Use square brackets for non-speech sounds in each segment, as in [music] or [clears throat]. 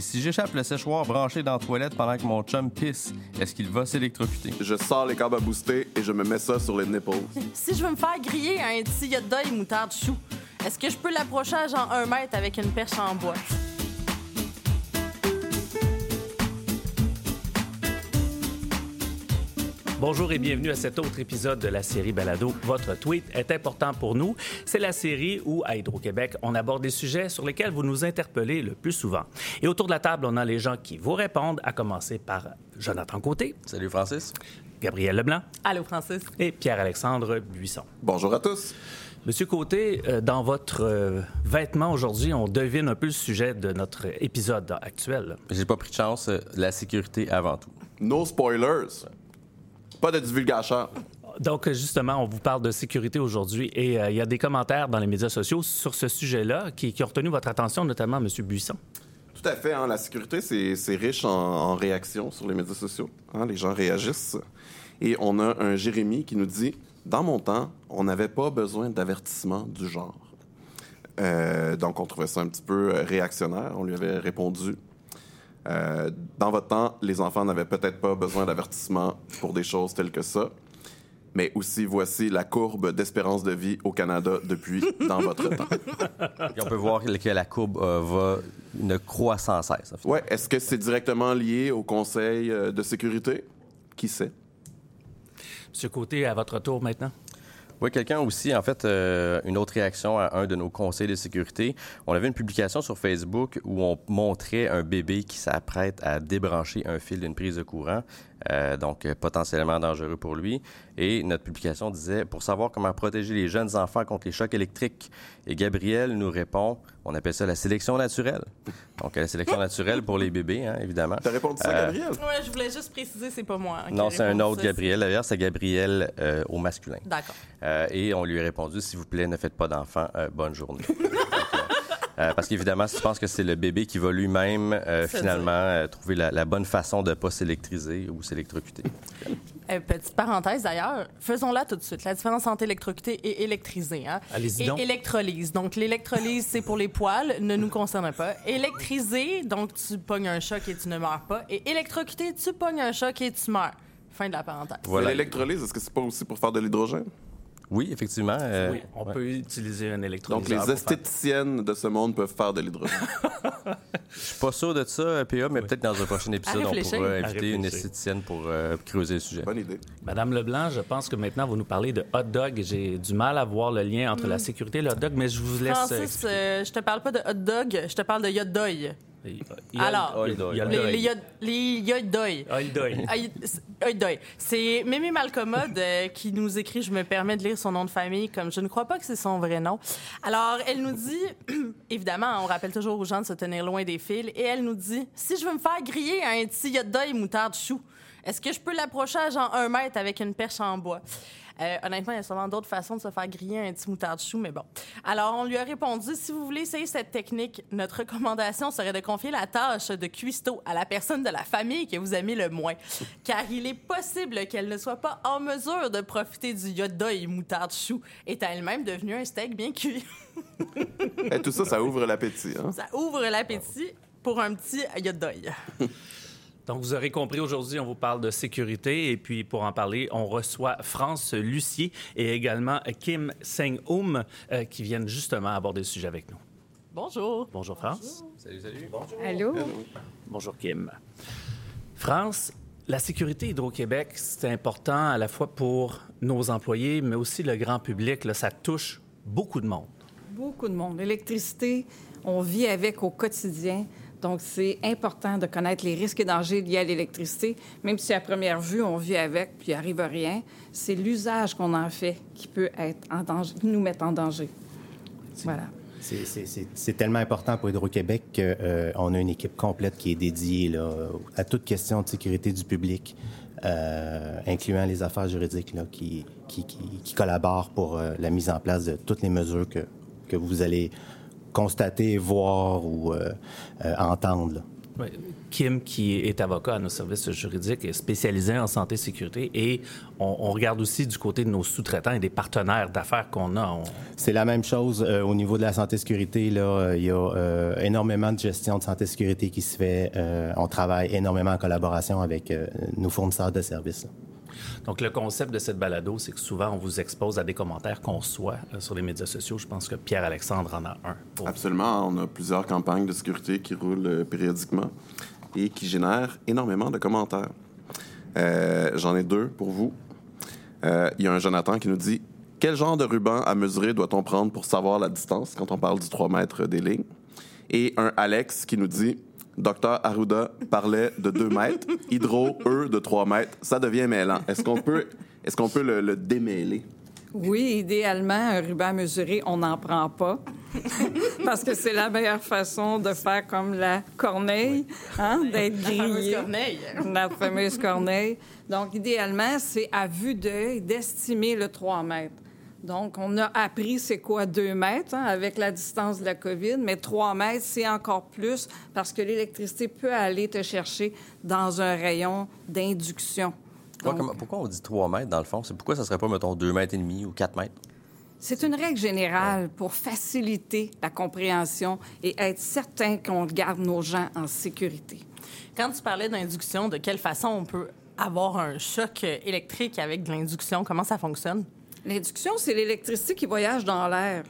dit Si j'échappe le séchoir branché dans la toilette pendant que mon chum pisse, est-ce qu'il va s'électrocuter? Je sors les câbles à booster et je me mets ça sur les nipples. [laughs] Si je veux me faire griller un petit yacht d'œil moutarde chou, est-ce que je peux l'approcher à genre un mètre avec une perche en bois? Bonjour et bienvenue à cet autre épisode de la série Balado. Votre tweet est important pour nous. C'est la série où, à Hydro-Québec, on aborde des sujets sur lesquels vous nous interpellez le plus souvent. Et autour de la table, on a les gens qui vous répondent, à commencer par Jonathan Côté, Salut Francis. Gabriel Leblanc Allô, Francis? et Pierre-Alexandre Buisson. Bonjour à tous. Monsieur Côté, euh, dans votre euh, vêtement aujourd'hui, on devine un peu le sujet de notre épisode actuel. J'ai pas pris de chance, euh, la sécurité avant tout. No spoilers. Pas de divulgation. Donc, justement, on vous parle de sécurité aujourd'hui et euh, il y a des commentaires dans les médias sociaux sur ce sujet-là qui, qui ont retenu votre attention, notamment M. Buisson. Tout à fait. hein, La sécurité, c'est riche en, en réactions sur les médias sociaux. hein, les gens réagissent. Et on a un Jérémy qui nous dit Dans mon temps, on n'avait pas besoin d'avertissement du genre. Euh, donc, on trouvait ça un petit peu euh, réactionnaire. On lui avait répondu Euh, Dans votre temps, les enfants n'avaient peut-être pas besoin d'avertissement pour des choses telles que ça. Mais aussi, voici la courbe d'espérance de vie au Canada depuis dans votre temps. [laughs] On peut voir que la courbe euh, va ne croît sans cesse. Ouais, est-ce que c'est directement lié au Conseil euh, de sécurité? Qui sait? Monsieur Côté, à votre tour maintenant. Oui, quelqu'un aussi, en fait, euh, une autre réaction à un de nos conseils de sécurité. On avait une publication sur Facebook où on montrait un bébé qui s'apprête à débrancher un fil d'une prise de courant, euh, donc euh, potentiellement dangereux pour lui. Et notre publication disait pour savoir comment protéger les jeunes enfants contre les chocs électriques. Et Gabriel nous répond, on appelle ça la sélection naturelle. Donc la sélection [laughs] naturelle pour les bébés, hein, évidemment. T'as répondu ça, Euh, Gabriel? Ouais, je voulais juste préciser, c'est pas moi. hein, Non, c'est un autre ça. Gabriel. D'ailleurs, c'est Gabriel euh, au masculin. D'accord. Euh, et on lui a répondu, s'il vous plaît, ne faites pas d'enfants, euh, bonne journée. [laughs] Euh, parce qu'évidemment, si tu penses que c'est le bébé qui va lui-même euh, finalement euh, trouver la, la bonne façon de ne pas s'électriser ou s'électrocuter. Euh, petite parenthèse d'ailleurs, faisons-la tout de suite. La différence entre électrocuté et électrisé. Hein? Allez-y et donc. électrolyse. Donc, l'électrolyse, c'est pour les poils, ne nous concerne pas. Électrisé, donc tu pognes un choc et tu ne meurs pas. Et électrocuté, tu pognes un choc et tu meurs. Fin de la parenthèse. Voilà. L'électrolyse, est-ce que c'est pas aussi pour faire de l'hydrogène? Oui, effectivement. euh, oui, on ouais. peut utiliser un Donc, électrolyseur. les pour faire- esthéticiennes de ce monde peuvent faire de l'hydrogène. [laughs] Je suis pas sûr de ça, PA, mais peut-être dans un prochain épisode, on pourra inviter une esthéticienne pour euh, creuser le sujet. Bonne idée. Madame Leblanc, je pense que maintenant, vous nous parlez de hot dog. J'ai du mal à voir le lien entre la sécurité et le hot dog, mais je vous laisse... euh, Francis, expliquer. euh, je te parle pas de hot dog, je te parle de yacht d'œil. Il y a- Alors, Les, deuil. Aïe, c'est- Mémé Malcommode euh, qui nous écrit, je me permets de lire son nom de famille, comme je ne crois pas que c'est son vrai nom. Alors, elle nous dit, [clears throat] évidemment, on rappelle toujours aux gens de se tenir loin des fils, et elle nous dit, si je veux me faire griller un petit d'œil moutarde chou, est-ce que je peux l'approcher à genre un mètre avec une perche en bois? Euh, honnêtement, il y a sûrement d'autres façons de se faire griller un petit moutarde chou, mais bon. Alors, on lui a répondu, si vous voulez essayer cette technique, notre recommandation serait de confier la tâche de cuistot à la personne de la famille que vous aimez le moins. [laughs] Car il est possible qu'elle ne soit pas en mesure de profiter du yacht d'œil moutarde chou, est elle-même devenue un steak bien cuit. [laughs] Et tout ça, ça ouvre l'appétit. Hein? Ça ouvre l'appétit pour un petit yacht d'œil. [laughs] Donc, vous aurez compris, aujourd'hui, on vous parle de sécurité. Et puis, pour en parler, on reçoit France Lucier et également Kim Seng-Oum euh, qui viennent justement aborder le sujet avec nous. Bonjour. Bonjour, France. Salut, salut. Allô? Bonjour, Kim. France, la sécurité Hydro-Québec, c'est important à la fois pour nos employés, mais aussi le grand public. Là, ça touche beaucoup de monde. Beaucoup de monde. L'électricité, on vit avec au quotidien. Donc, c'est important de connaître les risques et dangers liés à l'électricité. Même si à première vue, on vit avec puis il arrive rien, c'est l'usage qu'on en fait qui peut être en danger, nous mettre en danger. Voilà. C'est- tellement important pour Hydro-Québec qu'on a une équipe complète qui est dédiée là, à toute question de sécurité du public, euh, incluant les affaires juridiques là, qui, qui, qui- qui collaborent pour euh, la mise en place de toutes les mesures que, que vous allez constater, voir ou euh, euh, entendre. là. Kim, qui est avocat à nos services juridiques, est spécialisé en santé et sécurité et on, on regarde aussi du côté de nos sous-traitants et des partenaires d'affaires qu'on a. On- C'est la même chose euh, au niveau de la santé-sécurité. Là, euh, il y a euh, énormément de gestion de santé-sécurité qui se fait. Euh, on travaille énormément en collaboration avec nos fournisseurs de services. là. Donc, le concept de cette balado, c'est que souvent, on vous expose à des commentaires qu'on soit euh, sur les médias sociaux. Je pense que Pierre-Alexandre en a un. Absolument. On a plusieurs campagnes de sécurité qui roulent euh, périodiquement et qui génèrent énormément de commentaires. Euh, J'en ai deux pour vous. Il y a un Jonathan qui nous dit Quel genre de ruban à mesurer doit-on prendre pour savoir la distance quand on parle du 3 mètres des lignes Et un Alex qui nous dit Docteur Arruda parlait de 2 mètres, Hydro, eux, de 3 mètres. Ça devient mêlant. Est-ce qu'on peut, est qu'on peut le, le démêler? Oui, idéalement, un ruban à mesurer, on n'en prend pas. [laughs] Parce que c'est la meilleure façon de faire comme la corneille, hein, d'être La fameuse grillé. corneille. La fameuse corneille. Donc, idéalement, c'est à vue d'œil d'estimer le 3 mètres. Donc, on a appris c'est quoi 2 mètres hein, avec la distance de la COVID, mais 3 mètres, c'est encore plus parce que l'électricité peut aller te chercher dans un rayon d'induction. Pourquoi, Donc, comment- pourquoi on dit 3 mètres dans le fond? C'est pourquoi ça serait pas, mettons, 2 mètres et demi ou 4 mètres? C'est une règle générale pour faciliter la compréhension et être certain qu'on garde nos gens en sécurité. Quand tu parlais d'induction, de quelle façon on peut avoir un choc électrique avec de l'induction? Comment ça fonctionne? L'induction, c'est l'électricité qui voyage dans l'air.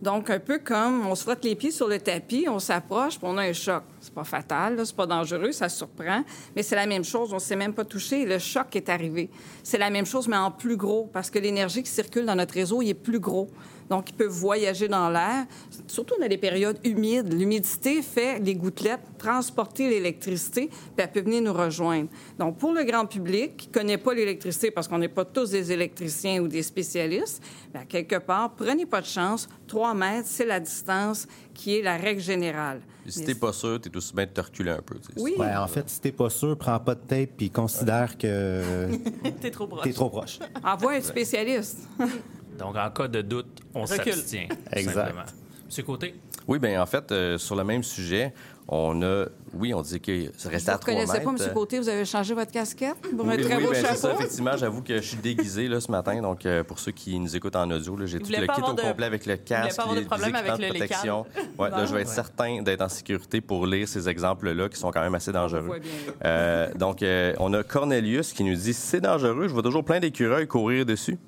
Donc, un peu comme on se frotte les pieds sur le tapis, on s'approche, puis on a un choc. C'est pas fatal, c'est pas dangereux, ça surprend, mais c'est la même chose. On s'est même pas touché, le choc est arrivé. C'est la même chose, mais en plus gros, parce que l'énergie qui circule dans notre réseau, il est plus gros. Donc, il peut voyager dans l'air, surtout dans les périodes humides. L'humidité fait les gouttelettes transporter l'électricité, puis elle peut venir nous rejoindre. Donc, pour le grand public qui ne connaît pas l'électricité, parce qu'on n'est pas tous des électriciens ou des spécialistes, bien, quelque part, prenez pas de chance. 3 mètres, c'est la distance qui est la règle générale. Puis si Mais- t'es pas sûr, t'es aussi bien de te reculer un peu. Oui, Ouais, en fait, si t'es pas sûr, prends pas de tape puis considère que [laughs] T'es trop proche. t'es trop proche. envoie un spécialiste. [laughs] Donc, en cas de doute, on s'abstient. Exact. Simplement. Monsieur Côté? Oui, bien, en fait, euh, sur le même sujet, on a. Oui, on dit que ça Vous restait ne à 3 mètres. reconnaissez pas, M. Côté, vous avez changé votre casquette pour Oui, un très oui, beau ben, c'est ça, chapeau. effectivement, j'avoue que je suis déguisé là, ce matin. Donc, euh, pour ceux qui nous écoutent en audio, j'ai tout le kit au de- complet avec le casque, pas avoir de les, problème les avec le de protection. Ouais, là, je vais être certain d'être en sécurité pour lire ces exemples-là qui sont quand même assez dangereux. bien. Euh, donc, euh, on a Cornelius qui nous dit c'est dangereux, je vois toujours plein d'écureuils courir dessus.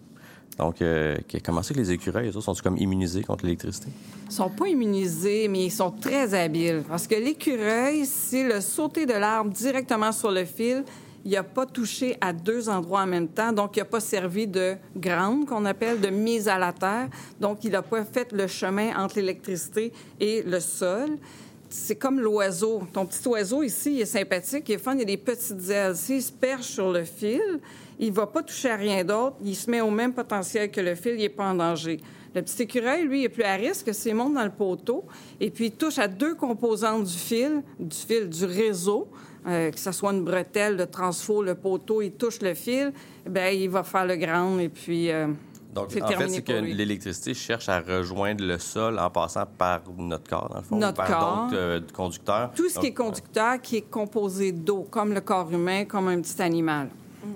Donc, euh, comment c'est que les écureuils, eux sont comme immunisés contre l'électricité? Ils sont pas immunisés, mais ils sont très habiles. Parce que l'écureuil, c'est le sauter de l'arbre directement sur le fil. Il n'a pas touché à deux endroits en même temps, donc il n'a pas servi de grande, qu'on appelle, de mise à la terre. Donc, il n'a pas fait le chemin entre l'électricité et le sol. C'est comme l'oiseau. Ton petit oiseau ici, il est sympathique, il est fun, il a des petites ailes. S'il se perche sur le fil, il va pas toucher à rien d'autre. Il se met au même potentiel que le fil, il n'est pas en danger. Le petit écureuil, lui, est plus à risque s'il monte dans le poteau et puis il touche à deux composantes du fil, du fil du réseau, euh, que ce soit une bretelle, le transfo, le poteau, il touche le fil, ben il va faire le grand et puis euh, Donc, c'est en fait, c'est que l'électricité cherche à rejoindre le sol en passant par notre corps, dans le fond, Notre par corps. d'autres euh, conducteurs. Tout ce qui est conducteur qui est composé d'eau, comme le corps humain, comme un petit animal.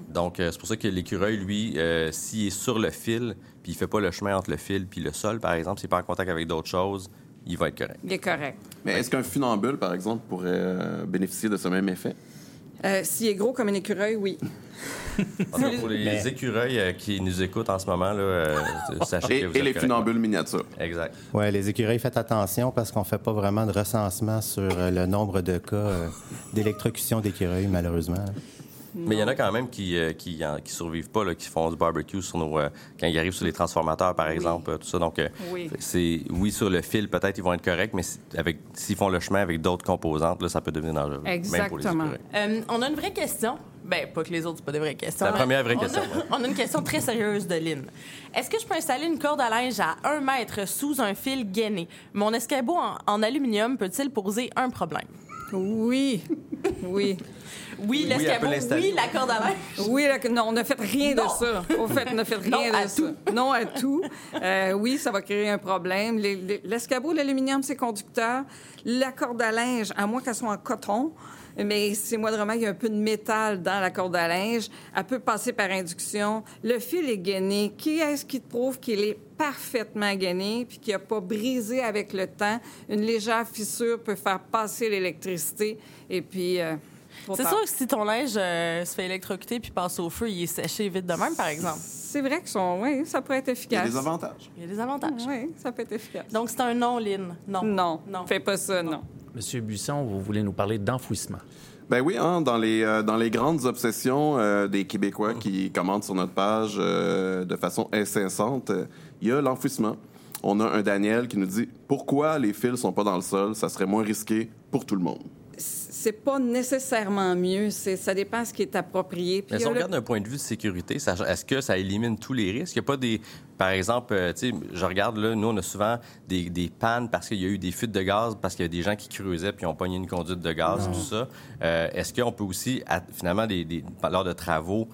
Donc, euh, c'est pour ça que l'écureuil, lui, euh, s'il est sur le fil, puis il fait pas le chemin entre le fil puis le sol, par exemple, s'il n'est pas en contact avec d'autres choses, il va être correct. Il est correct. Mais est-ce qu'un funambule, par exemple, pourrait euh, bénéficier de ce même effet? Euh, S'il est gros comme un écureuil, oui. En cas, pour les Mais- écureuils euh, qui nous écoutent en ce moment, là, euh, [laughs] sachez Et, que vous et êtes les funambules miniatures. Exact. Ouais, les écureuils, faites attention parce qu'on fait pas vraiment de recensement sur euh, le nombre de cas euh, d'électrocution d'écureuils, malheureusement. Mais il y en a quand même qui euh, qui, en- qui survivent pas, là, qui font du barbecue sur nos, euh, quand ils arrivent sur les transformateurs, par exemple, euh, tout ça. Donc, euh, Oui. c'est oui sur le fil, peut-être ils vont être corrects, mais avec s'ils font le chemin avec d'autres composantes, là, ça peut devenir dangereux. Même pour les Exactement. Euh, on a une vraie question. Ben, pas que les autres, c'est pas des vraies questions. La première vraie on a- question, ouais. [laughs] on a une question très sérieuse de Lynn. Est-ce que je peux installer une corde à linge à un mètre sous un fil gainé? Mon escabeau en, en aluminium peut-il poser un problème? Oui, oui. Oui, l'escabeau, oui, la corde à linge. Oui, non, on n'a fait rien Non. de ça. Au fait, on n'a fait rien Non de à ça. Non à tout. Euh, oui, ça va créer un problème. Les- les- L'escabeau, l'aluminium, c'est conducteur. La corde à linge, à moins qu'elle soit en coton, mais c'est moi vraiment, il y a un peu de métal dans la corde à linge. Elle peut passer par induction. Le fil est gainé. Qui est-ce qui te prouve qu'il est parfaitement gainé puis qu'il n'a pas brisé avec le temps? Une légère fissure peut faire passer l'électricité et puis... euh, C'est sûr que si ton linge euh, se fait électrocuter puis passe au feu, il est séché vite de même, par exemple. C'est vrai que son, oui, ça peut être Il y a efficace. des avantages. Il y a des avantages. Oui, ça peut être efficace. Donc, c'est un non, Lynn. Non. non, Non. fais pas ça, non. Monsieur Buisson, vous voulez nous parler d'enfouissement. Ben oui, hein, dans, les, euh, dans les grandes obsessions euh, des Québécois qui commentent sur notre page euh, de façon incessante, euh, il y a l'enfouissement. On a un Daniel qui nous dit pourquoi les fils sont pas dans le sol, ça serait moins risqué pour tout le monde. C'est pas nécessairement mieux. C'est, ça dépend de ce qui est approprié. Puis Mais si on le- regarde d'un point de vue de sécurité, est-ce que ça élimine tous les risques? Il n'y a pas des. Par exemple, euh, tu sais, je regarde là, nous, on a souvent des, des pannes parce qu'il y a eu des fuites de gaz, parce qu'il y a des gens qui creusaient puis ont pogné une conduite de gaz, tout ça. Euh, est-ce qu'on peut aussi, à- finalement, des, des- lors de travaux,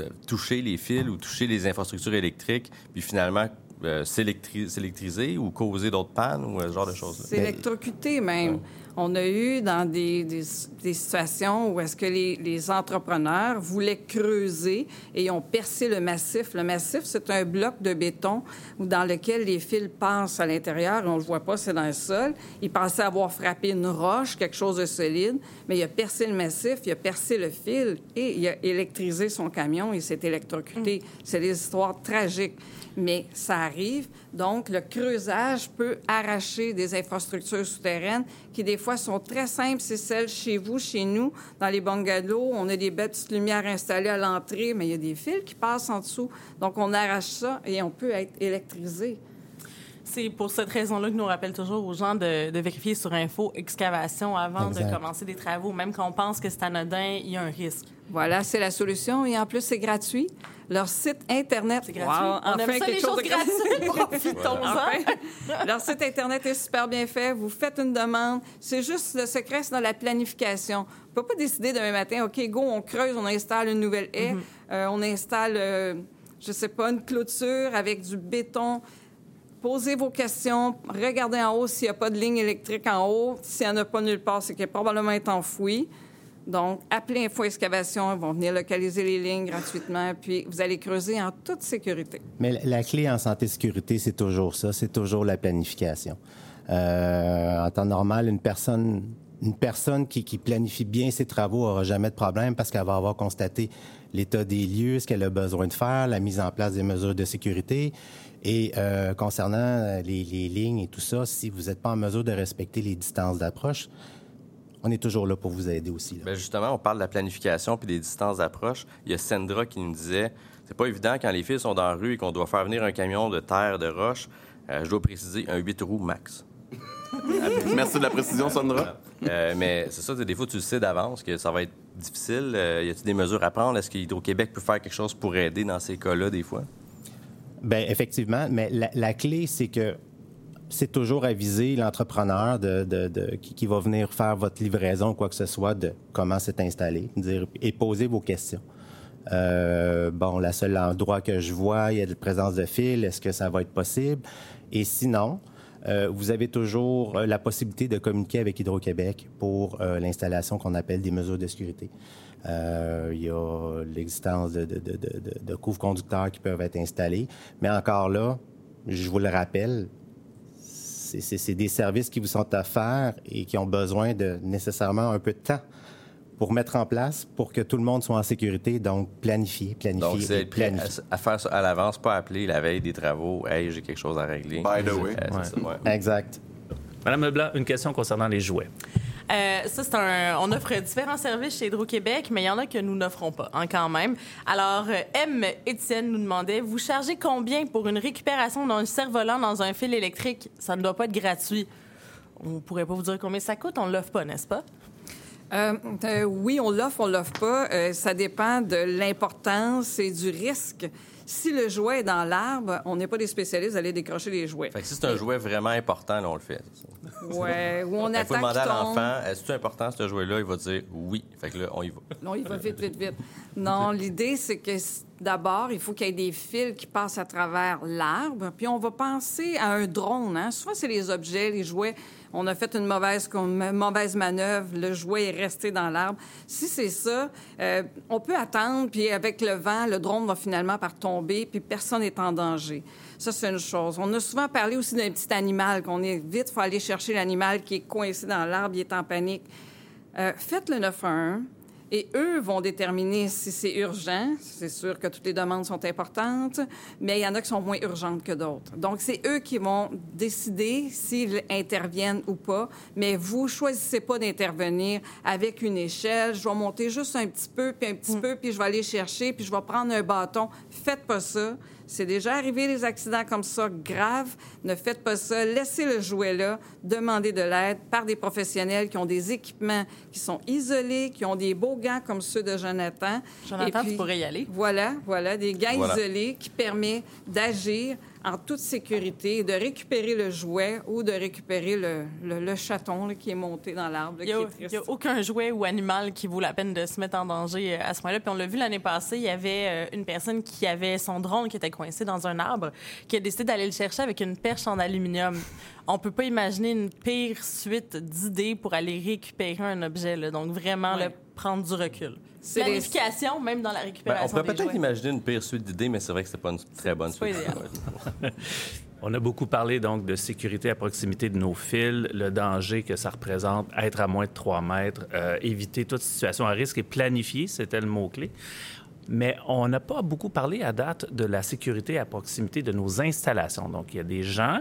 euh, toucher les fils ou toucher les infrastructures électriques, puis finalement euh, s'électri- s'électriser ou causer d'autres pannes ou euh, ce genre de choses? C'est électrocuté même. On a eu dans des, des, des situations où est-ce que les, les entrepreneurs voulaient creuser et ont percé le massif. Le massif, c'est un bloc de béton où- dans lequel les fils passent à l'intérieur on le voit pas, c'est dans le sol. Il pensait avoir frappé une roche, quelque chose de solide, mais il a percé le massif, il a percé le fil et il a électrisé son camion et s'est électrocuté. C'est des histoires tragiques mais ça Donc, le creusage peut arracher des infrastructures souterraines qui, des fois, sont très simples. C'est celles chez vous, chez nous, dans les bungalows. On a des belles petites lumières installées à l'entrée, mais il y a des fils qui passent en dessous. Donc, on arrache ça et on peut être électrisé. C'est pour cette raison-là que nous rappelle toujours aux gens de, de vérifier sur info excavation avant Exact. de commencer des travaux. Même quand on pense que c'est anodin, il y a un risque. Voilà, c'est la solution. Et en plus, c'est gratuit. Leur site Internet... C'est gratuit. Wow, on enfin, aime ça, quelque les chose choses de gratuites. [laughs] Profitons-en. Enfin, leur site Internet est super bien fait. Vous faites une demande. C'est juste le secret, c'est dans la planification. On ne peut pas décider demain matin, OK, go, on creuse, on installe une nouvelle haie, euh, on installe, euh, je sais pas, une clôture avec du béton. Posez vos questions. Regardez en haut s'il n'y a pas de ligne électrique en haut. S'il n'y en a pas nulle part, c'est est probablement est enfoui. Donc, appelez Info Excavation. Ils vont venir localiser les lignes gratuitement. Puis, vous allez creuser en toute sécurité. Mais la- clé en santé-sécurité, c'est toujours ça, c'est toujours la planification. Euh, en temps normal, une personne, une personne qui, qui planifie bien ses travaux n'aura jamais de problème parce qu'elle va avoir constaté l'état des lieux, ce qu'elle a besoin de faire, la mise en place des mesures de sécurité. Et euh, concernant euh, les, les lignes et tout ça, si vous n'êtes pas en mesure de respecter les distances d'approche, on est toujours là pour vous aider aussi. là. Ben justement, on parle de la planification puis des distances d'approche. Il y a Sandra qui nous disait c'est pas évident quand les fils sont dans la rue et qu'on doit faire venir un camion de terre, de roche. Euh, je dois préciser un 8 roues max. [laughs] Merci de la précision, Sandra. Euh, mais c'est ça, des fois, tu le sais d'avance que ça va être difficile. Euh, y a-t-il des mesures à prendre? Est-ce qu'Hydro-Québec peut faire quelque chose pour aider dans ces cas-là, des fois? Ben effectivement, mais la, clé, c'est que c'est toujours aviser l'entrepreneur qui, va venir faire votre livraison ou quoi que ce soit de comment c'est installé dire, et poser vos questions. Euh, bon, la seule endroit que je vois, il y a de la présence de fil, est-ce que ça va être possible? Et sinon, euh, vous avez toujours euh, la possibilité de communiquer avec Hydro-Québec pour l'installation qu'on appelle des mesures de sécurité. Euh, il y a l'existence de, de, de, de, de- de couvre-conducteurs qui peuvent être installés. Mais encore là, je vous le rappelle, c'est- c'est c'est des services qui vous sont offerts et qui ont besoin de nécessairement un peu de temps pour mettre en place, pour que tout le monde soit en sécurité. Donc, planifier, planifier, Donc, c'est à, à faire ça à l'avance, pas appeler la veille des travaux. Hey, j'ai quelque chose à régler. By the way. Euh, ça, ouais. Exact. Madame Leblanc, une question concernant les jouets. Euh, ça, c'est un. On offre différents services chez Hydro-Québec, mais il y en a que nous n'offrons pas, hein, quand même. Alors, euh, M. Étienne nous demandait Vous chargez combien pour une récupération d'un cerf-volant dans un fil électrique? Ça ne doit pas être gratuit. On pourrait pas vous dire combien ça coûte, on ne l'offre pas, n'est-ce pas? Euh, euh, oui, on l'offre, on l'offre pas. Euh, ça dépend de l'importance et du risque. Si le jouet est dans l'arbre, on n'est pas des spécialistes d'aller décrocher les jouets. Fait que si c'est un jouet vraiment important, là, on le fait. [laughs] Ouais, où on Il faut attend demander à l'enfant, est-ce que c'est important ce jouet-là? Il va dire oui. Fait que là, on y va. Non, il va vite, vite, vite. Non, [laughs] l'idée, c'est que d'abord, il faut qu'il y ait des fils qui passent à travers l'arbre. Puis on va penser à un drone. Hein? Souvent, c'est les objets, les jouets. On a fait une mauvaise, mauvaise manœuvre, le jouet est resté dans l'arbre. Si c'est ça, euh, on peut attendre, puis avec le vent, le drone va finalement par tomber, puis personne n'est en danger. Ça, c'est une chose. On a souvent parlé aussi d'un petit animal, qu'on est vite, faut aller chercher l'animal qui est coincé dans l'arbre, il est en panique. Euh, faites le 911 et eux vont déterminer si c'est urgent. C'est sûr que toutes les demandes sont importantes, mais il y en a qui sont moins urgentes que d'autres. Donc, c'est eux qui vont décider s'ils interviennent ou pas, mais vous choisissez pas d'intervenir avec une échelle. Je vais monter juste un petit peu, puis un petit peu, puis je vais aller chercher, puis je vais prendre un bâton. Faites pas ça. C'est déjà arrivé des accidents comme ça graves. Ne faites pas ça. Laissez le jouet là. Demandez de l'aide par des professionnels qui ont des équipements qui sont isolés, qui ont des beaux gants comme ceux de Jonathan. Jonathan, Et puis, tu pourrais y aller. Voilà, voilà, des gants Voilà. isolés qui permettent d'agir en toute sécurité, de récupérer le jouet ou de récupérer le, le- le chaton là, qui est monté dans l'arbre. Il n'y a, aucun jouet ou animal qui vaut la peine de se mettre en danger euh, à ce moment-là. Puis on l'a vu l'année passée, il y avait euh, une personne qui avait son drone qui était coincé dans un arbre, qui a décidé d'aller le chercher avec une perche en aluminium. On peut pas imaginer une pire suite d'idées pour aller récupérer un objet. là. Donc vraiment, Ouais. là, prendre du recul. C'est les- Planification, même dans la Ben, récupération on pourrait peut-être jouets. imaginer une pire suite d'idées, mais c'est vrai que c'est pas une très bonne suite. [laughs] On a beaucoup parlé donc de sécurité à proximité de nos fils, le danger que ça représente, être à moins de 3 mètres, euh, éviter toute situation à risque et planifier, c'était le mot-clé. Mais on n'a pas beaucoup parlé à date de la sécurité à proximité de nos installations. Donc, il y a des gens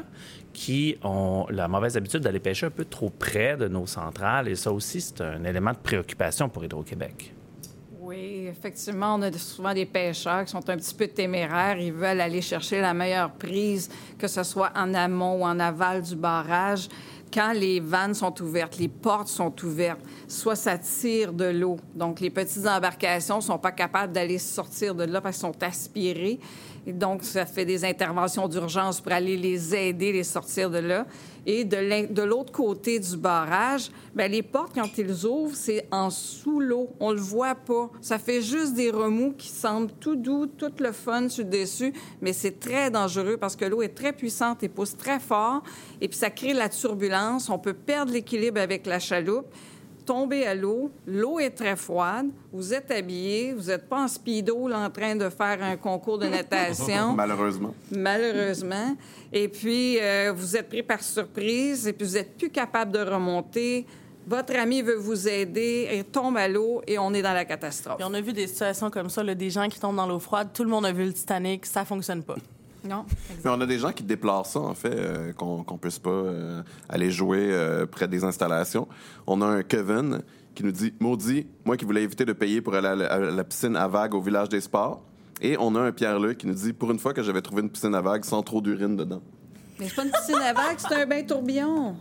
qui ont la mauvaise habitude d'aller pêcher un peu trop près de nos centrales et ça aussi, c'est un élément de préoccupation pour Hydro-Québec. Oui, effectivement, on a souvent des pêcheurs qui sont un petit peu téméraires. Ils veulent aller chercher la meilleure prise, que ce soit en amont ou en aval du barrage. Quand les vannes sont ouvertes, les portes sont ouvertes, soit ça tire de l'eau. Donc, les petites embarcations sont pas capables d'aller sortir de là parce qu'elles sont aspirées. Donc, ça fait des interventions d'urgence pour aller les aider, les sortir de là. Et de l'autre côté du barrage, ben les portes, quand ils ouvrent, c'est en sous l'eau. On le voit pas. Ça fait juste des remous qui semblent tout doux, tout le fun sur dessus, mais c'est très dangereux parce que l'eau est très puissante et pousse très fort. Et puis, ça crée la turbulence. On peut perdre l'équilibre avec la chaloupe tomber à l'eau, l'eau est très froide, vous êtes habillé, vous n'êtes pas en speedo là, en train de faire un concours de natation, [laughs] Malheureusement. malheureusement. Et puis, euh, vous êtes pris par surprise et puis vous n'êtes plus capable de remonter. Votre ami veut vous aider et tombe à l'eau et on est dans la catastrophe. On a vu des situations comme ça, là, des gens qui tombent dans l'eau froide. Tout le monde a vu le Titanic, ça fonctionne pas. Non? Mais on a des gens qui déplorent ça, en fait, euh, qu'on qu'on puisse pas euh, aller jouer euh, près des installations. On a un Kevin qui nous dit Maudit, moi qui voulais éviter de payer pour aller à la, à la piscine à vagues au village des sports. Et on a un Pierre-Luc qui nous dit Pour une fois que j'avais trouvé une piscine à vagues sans trop d'urine dedans. Mais c'est pas une piscine à vagues, c'est un bain tourbillon.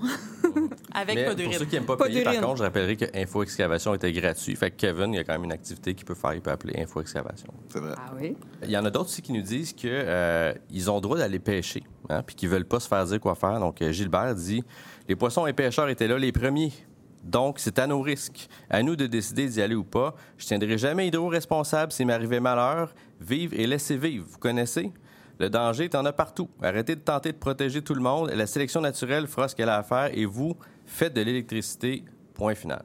[laughs] Avec Mais pas pour d'urine. ceux qui n'aiment pas, Pas payer, par contre, je rappellerai que Info Excavation était gratuit. Fait que Kevin, il y a quand même une activité qu'il peut faire. Il peut appeler Info Excavation. C'est vrai. Ah oui? Il y en a d'autres aussi qui nous disent que euh, ils ont le droit d'aller pêcher, hein, puis qu'ils veulent pas se faire dire quoi faire. Donc euh, Gilbert dit les poissons et pêcheurs étaient là les premiers. Donc, c'est à nos risques. À nous de décider d'y aller ou pas. Je tiendrai jamais Hydro responsable s'il m'arrivait malheur. Vivre et laisser vivre. Vous connaissez? Le danger, t'en as partout. Arrêtez de tenter de protéger tout le monde. La sélection naturelle fera ce qu'elle a à faire et vous, faites de l'électricité. Point final.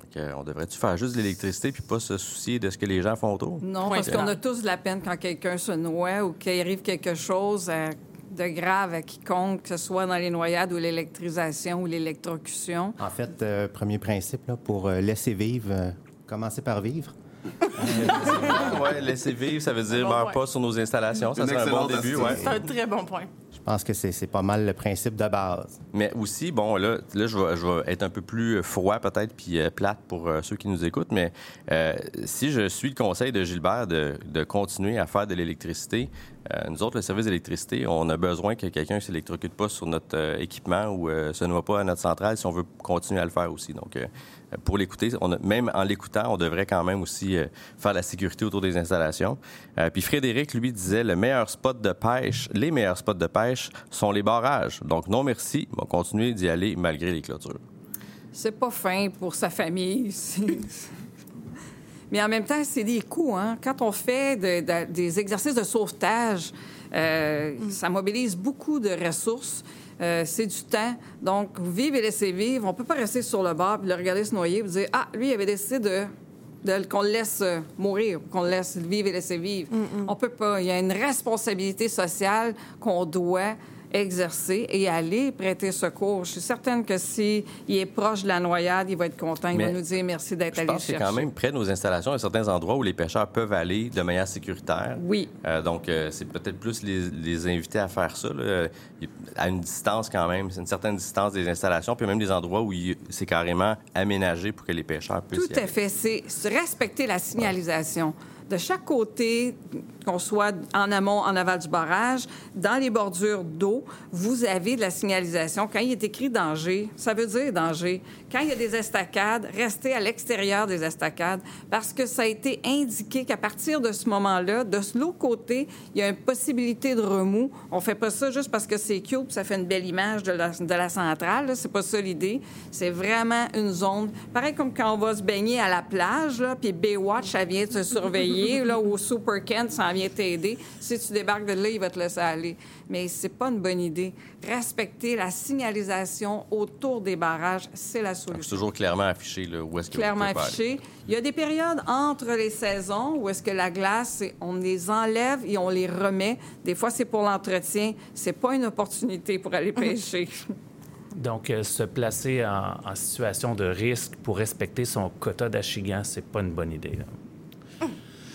Donc, euh, on devrait-tu faire juste de l'électricité puis pas se soucier de ce que les gens font autour? Non, Point parce qu'on a tous de la peine quand quelqu'un se noie ou qu'il arrive quelque chose euh, de grave à quiconque, que ce soit dans les noyades ou l'électrisation ou l'électrocution. En fait, euh, premier principe, là, pour laisser vivre, euh, commencer par vivre. Ouais, laisser vivre, ça veut dire bon meurs point. pas sur nos installations. Ça serait un bon début, ouais. C'est un très bon point. Je pense que c'est c'est pas mal le principe de base. Mais aussi, bon, là, là je, vais, je vais être un peu plus froid peut-être, puis euh, plate pour euh, ceux qui nous écoutent, mais euh, si je suis le conseil de Gilbert de, de continuer à faire de l'électricité, nous autres, le service d'électricité, on a besoin que quelqu'un ne s'électrocute pas sur notre euh, équipement ou euh, se noie pas à notre centrale si on veut continuer à le faire aussi. Donc, euh, pour l'écouter, même en l'écoutant, on devrait quand même aussi euh, faire la sécurité autour des installations. Euh, puis Frédéric, lui, disait le meilleur spot de pêche, les meilleurs spots de pêche sont les barrages. Donc, non merci, on va continuer d'y aller malgré les clôtures. C'est pas fin pour sa famille. Mais en même temps, c'est des coûts. Hein? Quand on fait de- de- des exercices de sauvetage, euh, ça mobilise beaucoup de ressources. Euh, c'est du temps. Donc, vivre et laisser vivre. On peut pas rester sur le bord puis le regarder se noyer et dire Ah, lui, il avait décidé de, qu'on le laisse euh, mourir, qu'on le laisse vivre et laisser vivre. On peut pas. Il y a une responsabilité sociale qu'on doit exercer et aller prêter secours. Je suis certaine que s'il est proche de la noyade, il va être content. Il va nous dire merci d'être Je allé pense que chercher. quand même près de nos installations, il y a certains endroits où les pêcheurs peuvent aller de manière sécuritaire. Oui. Euh, donc, euh, c'est peut-être plus les, les inviter à faire ça, là, à une distance quand même, c'est une certaine distance des installations, puis même des endroits où c'est carrément aménagé pour que les pêcheurs puissent Tout y à aller. fait. C'est c'est respecter la signalisation. De chaque côté, qu'on soit en amont, en aval du barrage, dans les bordures d'eau, vous avez de la signalisation. Quand il est écrit danger, ça veut dire danger. Quand il y a des estacades, restez à l'extérieur des estacades parce que ça a été indiqué qu'à partir de ce moment-là, de l'autre côté, il y a une possibilité de remous. On fait pas ça juste parce que c'est cute, ça fait une belle image de la, de la centrale. C'est pas ça l'idée. C'est vraiment une zone. Pareil comme quand on va se baigner à la plage, puis Baywatch, ça vient te surveiller, là, ou Super Kent, vient t'aider. Si tu débarques de là, il va te laisser aller. Mais c'est pas une bonne idée. Respecter la signalisation autour des barrages, c'est la C'est solution toujours clairement affiché là, où est-ce que clairement aller. Il y a des périodes entre les saisons où est-ce que la glace, c'est- on les enlève et on les remet. Des fois, c'est pour l'entretien. C'est pas une opportunité pour aller pêcher. [laughs] Donc, euh, se placer en, en situation de risque pour respecter son quota d'achigan, c'est pas une bonne idée. là.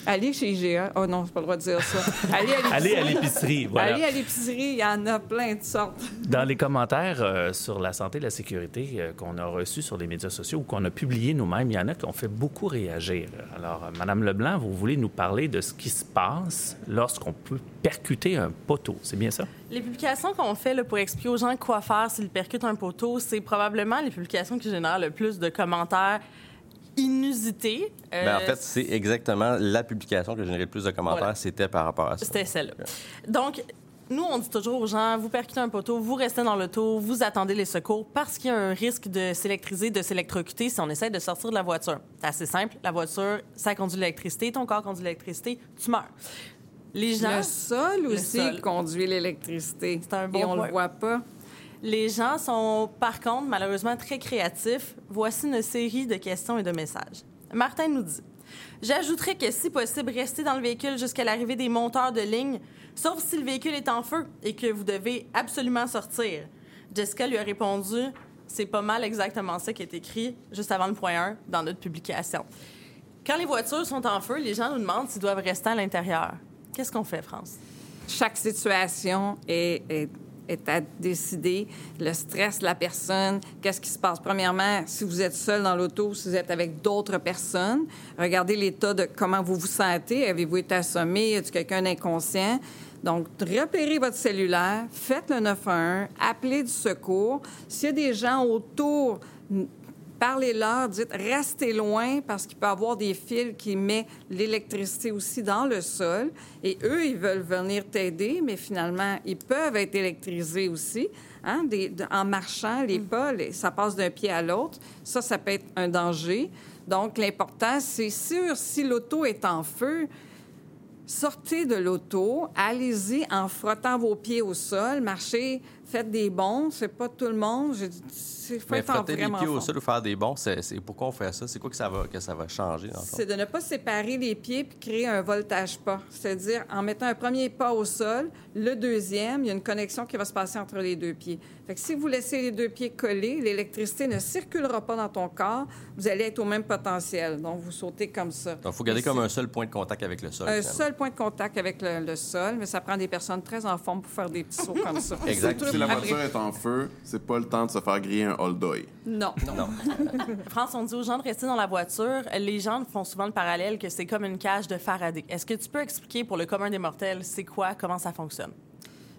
Allez chez IGA. Oh non, c'est pas le droit de dire ça. Allez à l'épicerie. Allez à l'épicerie, voilà. Allez à l'épicerie, il y en a plein de sortes. Dans les commentaires euh, sur la santé et la sécurité euh, qu'on a reçus sur les médias sociaux ou qu'on a publiés nous-mêmes, il y en a qui ont fait beaucoup réagir. Alors, euh, Madame Leblanc, vous voulez nous parler de ce qui se passe lorsqu'on peut percuter un poteau, c'est bien ça? Les publications qu'on fait là, pour expliquer aux gens quoi faire s'ils percutent un poteau, c'est probablement les publications qui génèrent le plus de commentaires inusités. Euh, Ben, en fait, c'est exactement la publication que j'ai généré le plus de commentaires, Voilà. c'était par rapport à ça. C'était celle-là. Donc, nous, on dit toujours aux gens, vous percutez un poteau, vous restez dans l'auto, vous attendez les secours parce qu'il y a un risque de s'électriser, de s'électrocuter si on essaie de sortir de la voiture. C'est assez simple. La voiture, ça conduit l'électricité, ton corps conduit l'électricité, tu meurs. Les gens, Le sol Le aussi sol. conduit l'électricité. C'est un bon Et on point. le voit pas. Les gens sont, par contre, malheureusement très créatifs. Voici une série de questions et de messages. Martin nous dit J'ajouterais que, si possible, restez dans le véhicule jusqu'à l'arrivée des monteurs de ligne, sauf si le véhicule est en feu et que vous devez absolument sortir. Jessica lui a répondu C'est pas mal exactement ça qui est écrit juste avant le point 1 dans notre publication. Quand les voitures sont en feu, les gens nous demandent s'ils doivent rester à l'intérieur. Qu'est-ce qu'on fait, France? chaque situation est- est à décider. Le stress de la personne, qu'est-ce qui se passe? Premièrement, si vous êtes seul dans l'auto, si vous êtes avec d'autres personnes, regardez l'état de comment vous vous sentez. Avez-vous été assommé? Y a quelqu'un d'inconscient? Donc, repérez votre cellulaire, faites le 911, appelez du secours. S'il y a des gens autour, Parlez-leur, dites restez loin parce qu'il peut y avoir des fils qui mettent l'électricité aussi dans le sol. Et eux, ils veulent venir t'aider, mais finalement, ils peuvent être électrisés aussi. Hein, des- en marchant, les pas, les- ça passe d'un pied à l'autre. Ça, ça peut être un danger. Donc, l'important, c'est sûr, si l'auto est en feu, sortez de l'auto, allez-y en frottant vos pieds au sol, marchez, faites des bonds. C'est pas tout le monde. Je- C'est faut Mais être en frotter les pieds au sol ou faire des bons, c'est c'est- pourquoi on fait ça? C'est quoi que ça va, que ça va changer dans le fond? C'est de ne pas séparer les pieds puis créer un voltage pas. C'est-à-dire, en mettant un premier pas au sol, le deuxième, il y a une connexion qui va se passer entre les deux pieds. Fait que si vous laissez les deux pieds collés, l'électricité ne circulera pas dans ton corps. Vous allez être au même potentiel. Donc, vous sautez comme ça. Donc, il faut garder comme un seul point de contact avec le sol. un finalement. seul point de contact avec le, le sol, mais ça prend des personnes très en forme pour faire des petits sauts comme ça. [laughs] Exact. Si la voiture est en feu, c'est pas le temps de se faire griller un Old Doy. Non. [laughs] France, on dit aux gens de rester dans la voiture. Les gens font souvent le parallèle que c'est comme une cage de Faraday. Est-ce que tu peux expliquer pour le commun des mortels, c'est quoi, comment ça fonctionne?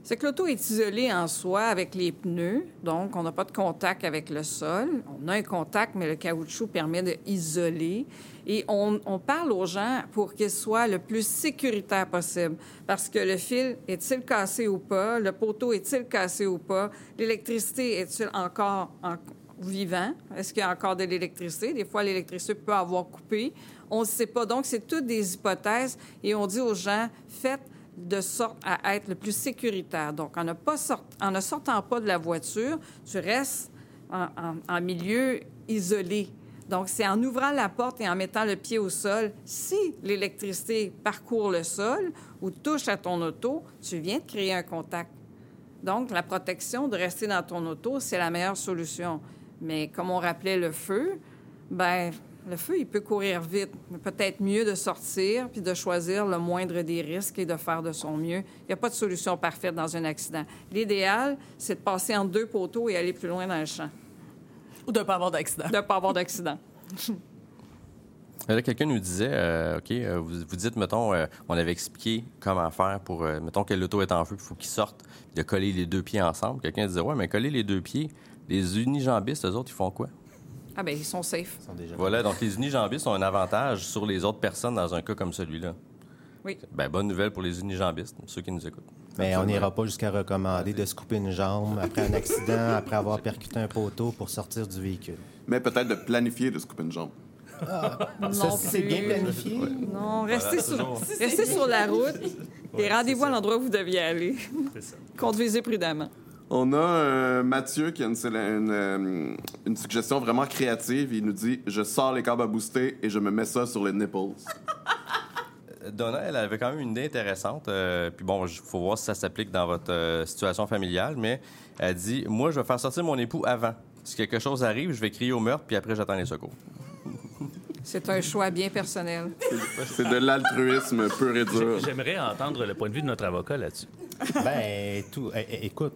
C'est que l'auto est isolée en soi avec les pneus, donc on n'a pas de contact avec le sol. On a un contact, mais le caoutchouc permet de isoler. Et on, on parle aux gens pour qu'ils soient le plus sécuritaire possible. Parce que le fil est-il cassé ou pas? Le poteau est-il cassé ou pas? L'électricité est-il encore en- vivant? Est-ce qu'il y a encore de l'électricité? Des fois, l'électricité peut avoir coupé. On ne sait pas. Donc, c'est toutes des hypothèses. Et on dit aux gens, faites de sorte à être le plus sécuritaire. Donc, en ne, sortant pas de la voiture, tu restes en- en milieu isolé. Donc, c'est en ouvrant la porte et en mettant le pied au sol, si l'électricité parcourt le sol ou touche à ton auto, tu viens de créer un contact. Donc, la protection de rester dans ton auto, c'est la meilleure solution. Mais comme on rappelait le feu, ben le feu, il peut courir vite. Mais peut-être mieux de sortir puis de choisir le moindre des risques et de faire de son mieux. Il n'y a pas de solution parfaite dans un accident. L'idéal, c'est de passer entre deux poteaux et aller plus loin dans le champ, Ou de ne pas avoir d'accident? de ne pas avoir d'accident. [laughs] Là, quelqu'un nous disait, euh, OK, euh, vous, vous dites, mettons, euh, on avait expliqué comment faire pour, euh, mettons que l'auto est en feu, il faut qu'il sorte, de coller les deux pieds ensemble. Quelqu'un disait, ouais, mais coller les deux pieds, les unijambistes, eux autres, ils font quoi? Ah ben ils sont safe. Ils sont déjà- Voilà, donc les unijambistes ont un avantage sur les autres personnes dans un cas comme celui-là. Oui. Ben, bonne nouvelle pour les unijambistes, ceux qui nous écoutent. Mais on n'ira pas jusqu'à recommander de se couper une jambe après un accident, [laughs] après avoir percuté un poteau pour sortir du véhicule. Mais peut-être de planifier de se couper une jambe. Non Ça, c'est plus. bien planifié. Non, restez, sur, restez sur la route [laughs] et rendez-vous à l'endroit où vous deviez aller. C'est ça. Conduisez prudemment. On a euh, Mathieu qui a une, une, euh, une suggestion vraiment créative. Il nous dit Je sors les câbles à booster et je me mets ça sur les nipples. Donna, elle avait quand même une idée intéressante. euh, puis bon, il faut voir si ça s'applique dans votre euh, situation familiale, mais elle dit Moi, je vais faire sortir mon époux avant. Si quelque chose arrive, je vais crier au meurtre, puis après, j'attends les secours. C'est un choix bien personnel. C'est de l'altruisme pur et dur. J'aimerais entendre le point de vue de notre avocat là-dessus. Ben, tout. é- é- écoute.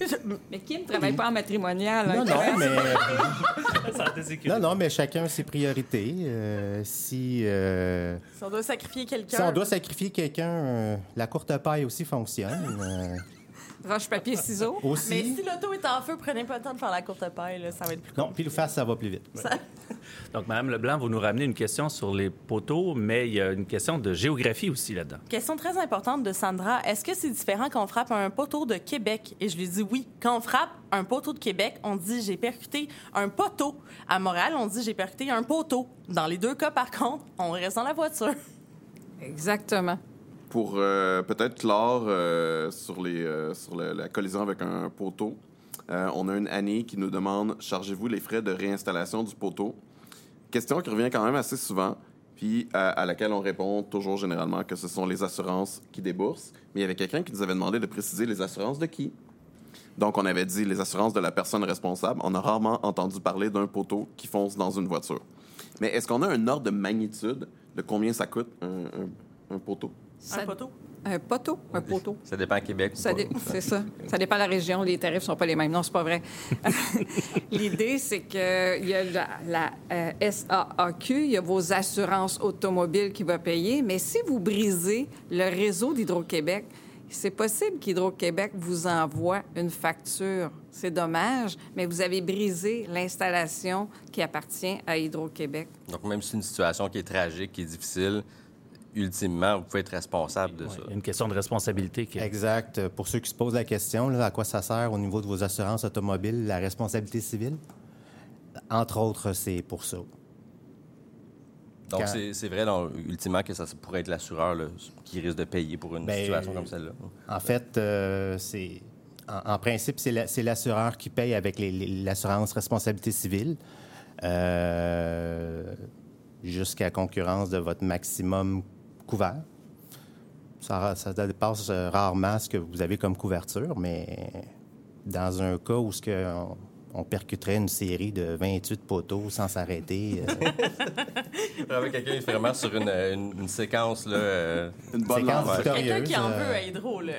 [laughs] Mais Kim ne travaille pas en matrimonial. hein, Non, non, mais. [laughs] Non, non, mais chacun a ses priorités. Euh, si, euh, Si on doit sacrifier quelqu'un. si on doit sacrifier quelqu'un, euh, la courte paille aussi fonctionne. Roche, papier, ciseaux. [laughs] aussi. Mais si l'auto est en feu, prenez pas le temps de faire la courte paille, là, ça va être plus Non, pile ou face, ça va plus vite. [laughs] Donc, Mme Leblanc, vous nous ramenez une question sur les poteaux, mais il y a une question de géographie aussi là-dedans. Question très importante de Sandra. Est-ce que c'est différent quand on frappe un poteau de Québec? Et je lui dis oui. Quand on frappe un poteau de Québec, on dit j'ai percuté un poteau. À Montréal, on dit j'ai percuté un poteau. Dans les deux cas, par contre, on reste dans la voiture. Exactement. Pour euh, peut-être clore euh, sur, euh, la collision avec un poteau, on a une Annie qui nous demande Chargez-vous les frais de réinstallation du poteau? Question qui revient quand même assez souvent, puis à, laquelle on répond toujours généralement que ce sont les assurances qui déboursent. Mais il y avait quelqu'un qui nous avait demandé de préciser les assurances de qui? Donc, on avait dit les assurances de la personne responsable. On a rarement entendu parler d'un poteau qui fonce dans une voiture. Mais est-ce qu'on a un ordre de magnitude de combien ça coûte un poteau? Ça- Un poteau? Un poteau, un poteau. Ça dépend à Québec ou Ça pas. dé- C'est ça. Ça dépend de la région. Les tarifs sont pas les mêmes. Non, c'est pas vrai. [laughs] L'idée, c'est qu'il y a la, la, euh, SAAQ, il y a vos assurances automobiles qui va payer. Mais si vous brisez le réseau d'Hydro-Québec, c'est possible qu'Hydro-Québec vous envoie une facture. C'est dommage, mais vous avez brisé l'installation qui appartient à Hydro-Québec. Donc, même si c'est une situation qui est tragique, qui est difficile, ultimement, vous pouvez être responsable de ça. Une question de responsabilité qui. Exact. Pour ceux qui se posent la question, là, à quoi ça sert au niveau de vos assurances automobiles, la responsabilité civile? Entre autres, c'est pour ça. Donc, Quand- c'est c'est vrai, donc, ultimement, que ça pourrait être l'assureur qui risque de payer pour une Ben, situation comme celle-là. En fait, euh, c'est en, en principe, c'est la- c'est l'assureur qui paye avec les- les- l'assurance responsabilité civile euh, jusqu'à concurrence de votre maximum couvert. Ça, ça dépasse euh, rarement ce que vous avez comme couverture, mais dans un cas où ce que on, on percuterait une série de 28 poteaux sans s'arrêter, euh, [laughs] Vraiment, quelqu'un est vraiment sur une, une- une séquence, là. euh, Une bonne. Quelqu'un qui en euh, veut à Hydro, là.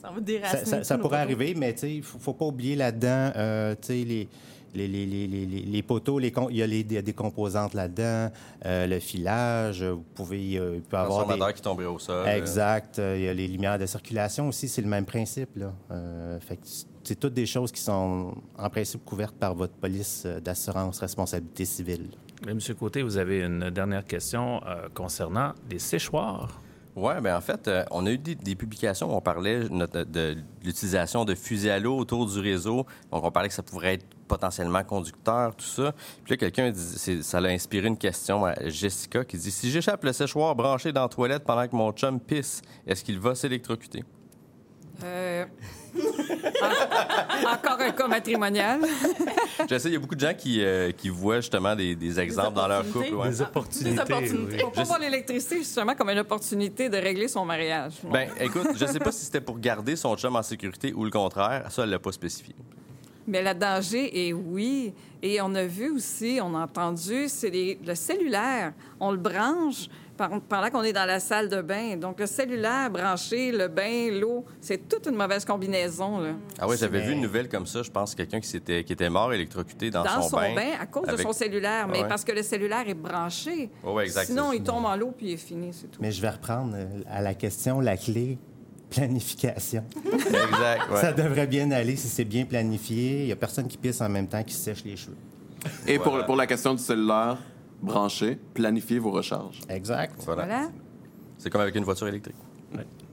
Ça va déraciner. Ça, ça- pourrait poteaux. arriver, mais il ne faut, faut pas oublier là-dedans, euh, tu sais, les, les, les, les, les, les- les poteaux, il y a les, des, des composantes là-dedans, euh, le filage, vous pouvez, euh, il peut avoir des... Qui tomberait au sol. Exact. euh, Il y a les lumières de circulation aussi, c'est le même principe. Là. Euh, fait que c'est toutes des choses qui sont en principe couvertes par votre police d'assurance responsabilité civile. Mais, Monsieur Côté, vous avez une dernière question euh, concernant les séchoirs. Oui, bien en fait, euh, on a eu des, des publications où on parlait notre- de, l'utilisation de fusées à l'eau autour du réseau. Donc, on parlait que ça pourrait être potentiellement conducteur, tout ça. Puis là, quelqu'un, dit- ça l'a inspiré une question à Jessica qui dit Si j'échappe le séchoir branché dans la toilette pendant que mon chum pisse, est-ce qu'il va s'électrocuter? Euh, [laughs] en- Encore un cas matrimonial. [laughs] Je sais, il y a beaucoup de gens qui, euh, qui voient justement des, des exemples dans leur couple. ouais. Des opportunités. Des opportunités. oui. Faut pas voir l'électricité justement comme une opportunité de régler son mariage. Ben, écoute, je sais pas si c'était pour garder son chum en sécurité ou le contraire. Ça, elle l'a pas spécifié. Mais le danger est oui. Et on a vu aussi, on a entendu, c'est les- le cellulaire. On le branche par- pendant qu'on est dans la salle de bain. Donc, le cellulaire branché, le bain, l'eau, c'est toute une mauvaise combinaison. Là. Ah oui, j'avais vu une nouvelle comme ça. Je pense quelqu'un qui, s'était- qui était mort électrocuté dans, Dans son, bain. à cause de son cellulaire, mais Ouais. parce que le cellulaire est branché. Ouais, ouais, exact, Sinon, c'est il tombe en l'eau puis il est fini, c'est tout. Mais je vais reprendre euh, à la question, la clé, planification. Exact, ouais. Ça devrait bien aller si c'est bien planifié. Il n'y a personne qui pisse en même temps qui sèche les cheveux. Et Voilà. pour, pour la question du cellulaire, branchez, planifiez vos recharges. Exact. Voilà. Voilà. C'est comme avec une voiture électrique.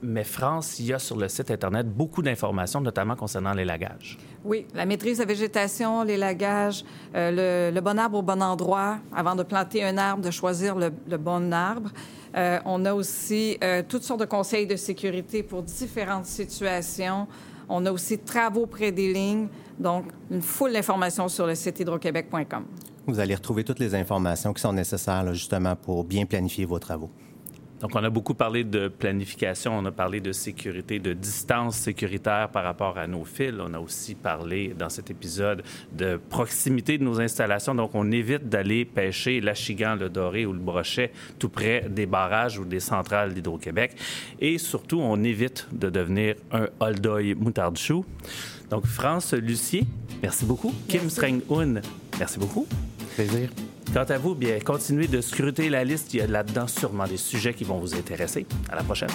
Mais France, il y a sur le site Internet beaucoup d'informations, notamment concernant l'élagage. Oui, la maîtrise de végétation, l'élagage, euh, le, le bon arbre au bon endroit, avant de planter un arbre, de choisir le, le bon arbre. Euh, on a aussi euh, toutes sortes de conseils de sécurité pour différentes situations. On a aussi travaux près des lignes. Donc, une foule d'informations sur le site hydroquebec.com. Vous allez retrouver toutes les informations qui sont nécessaires là, justement pour bien planifier vos travaux. Donc, on a beaucoup parlé de planification, on a parlé de sécurité, de distance sécuritaire par rapport à nos fils. On a aussi parlé dans cet épisode de proximité de nos installations. Donc, on évite d'aller pêcher l'achigan, le doré ou le brochet tout près des barrages ou des centrales d'Hydro-Québec. Et surtout, on évite de devenir un Holdoy moutarde chou. Donc, France Lucier, merci beaucoup. Kim Streng-Un, merci beaucoup. Plaisir. Quant à vous, bien, continuez de scruter la liste. Il y a là-dedans sûrement des sujets qui vont vous intéresser. À la prochaine.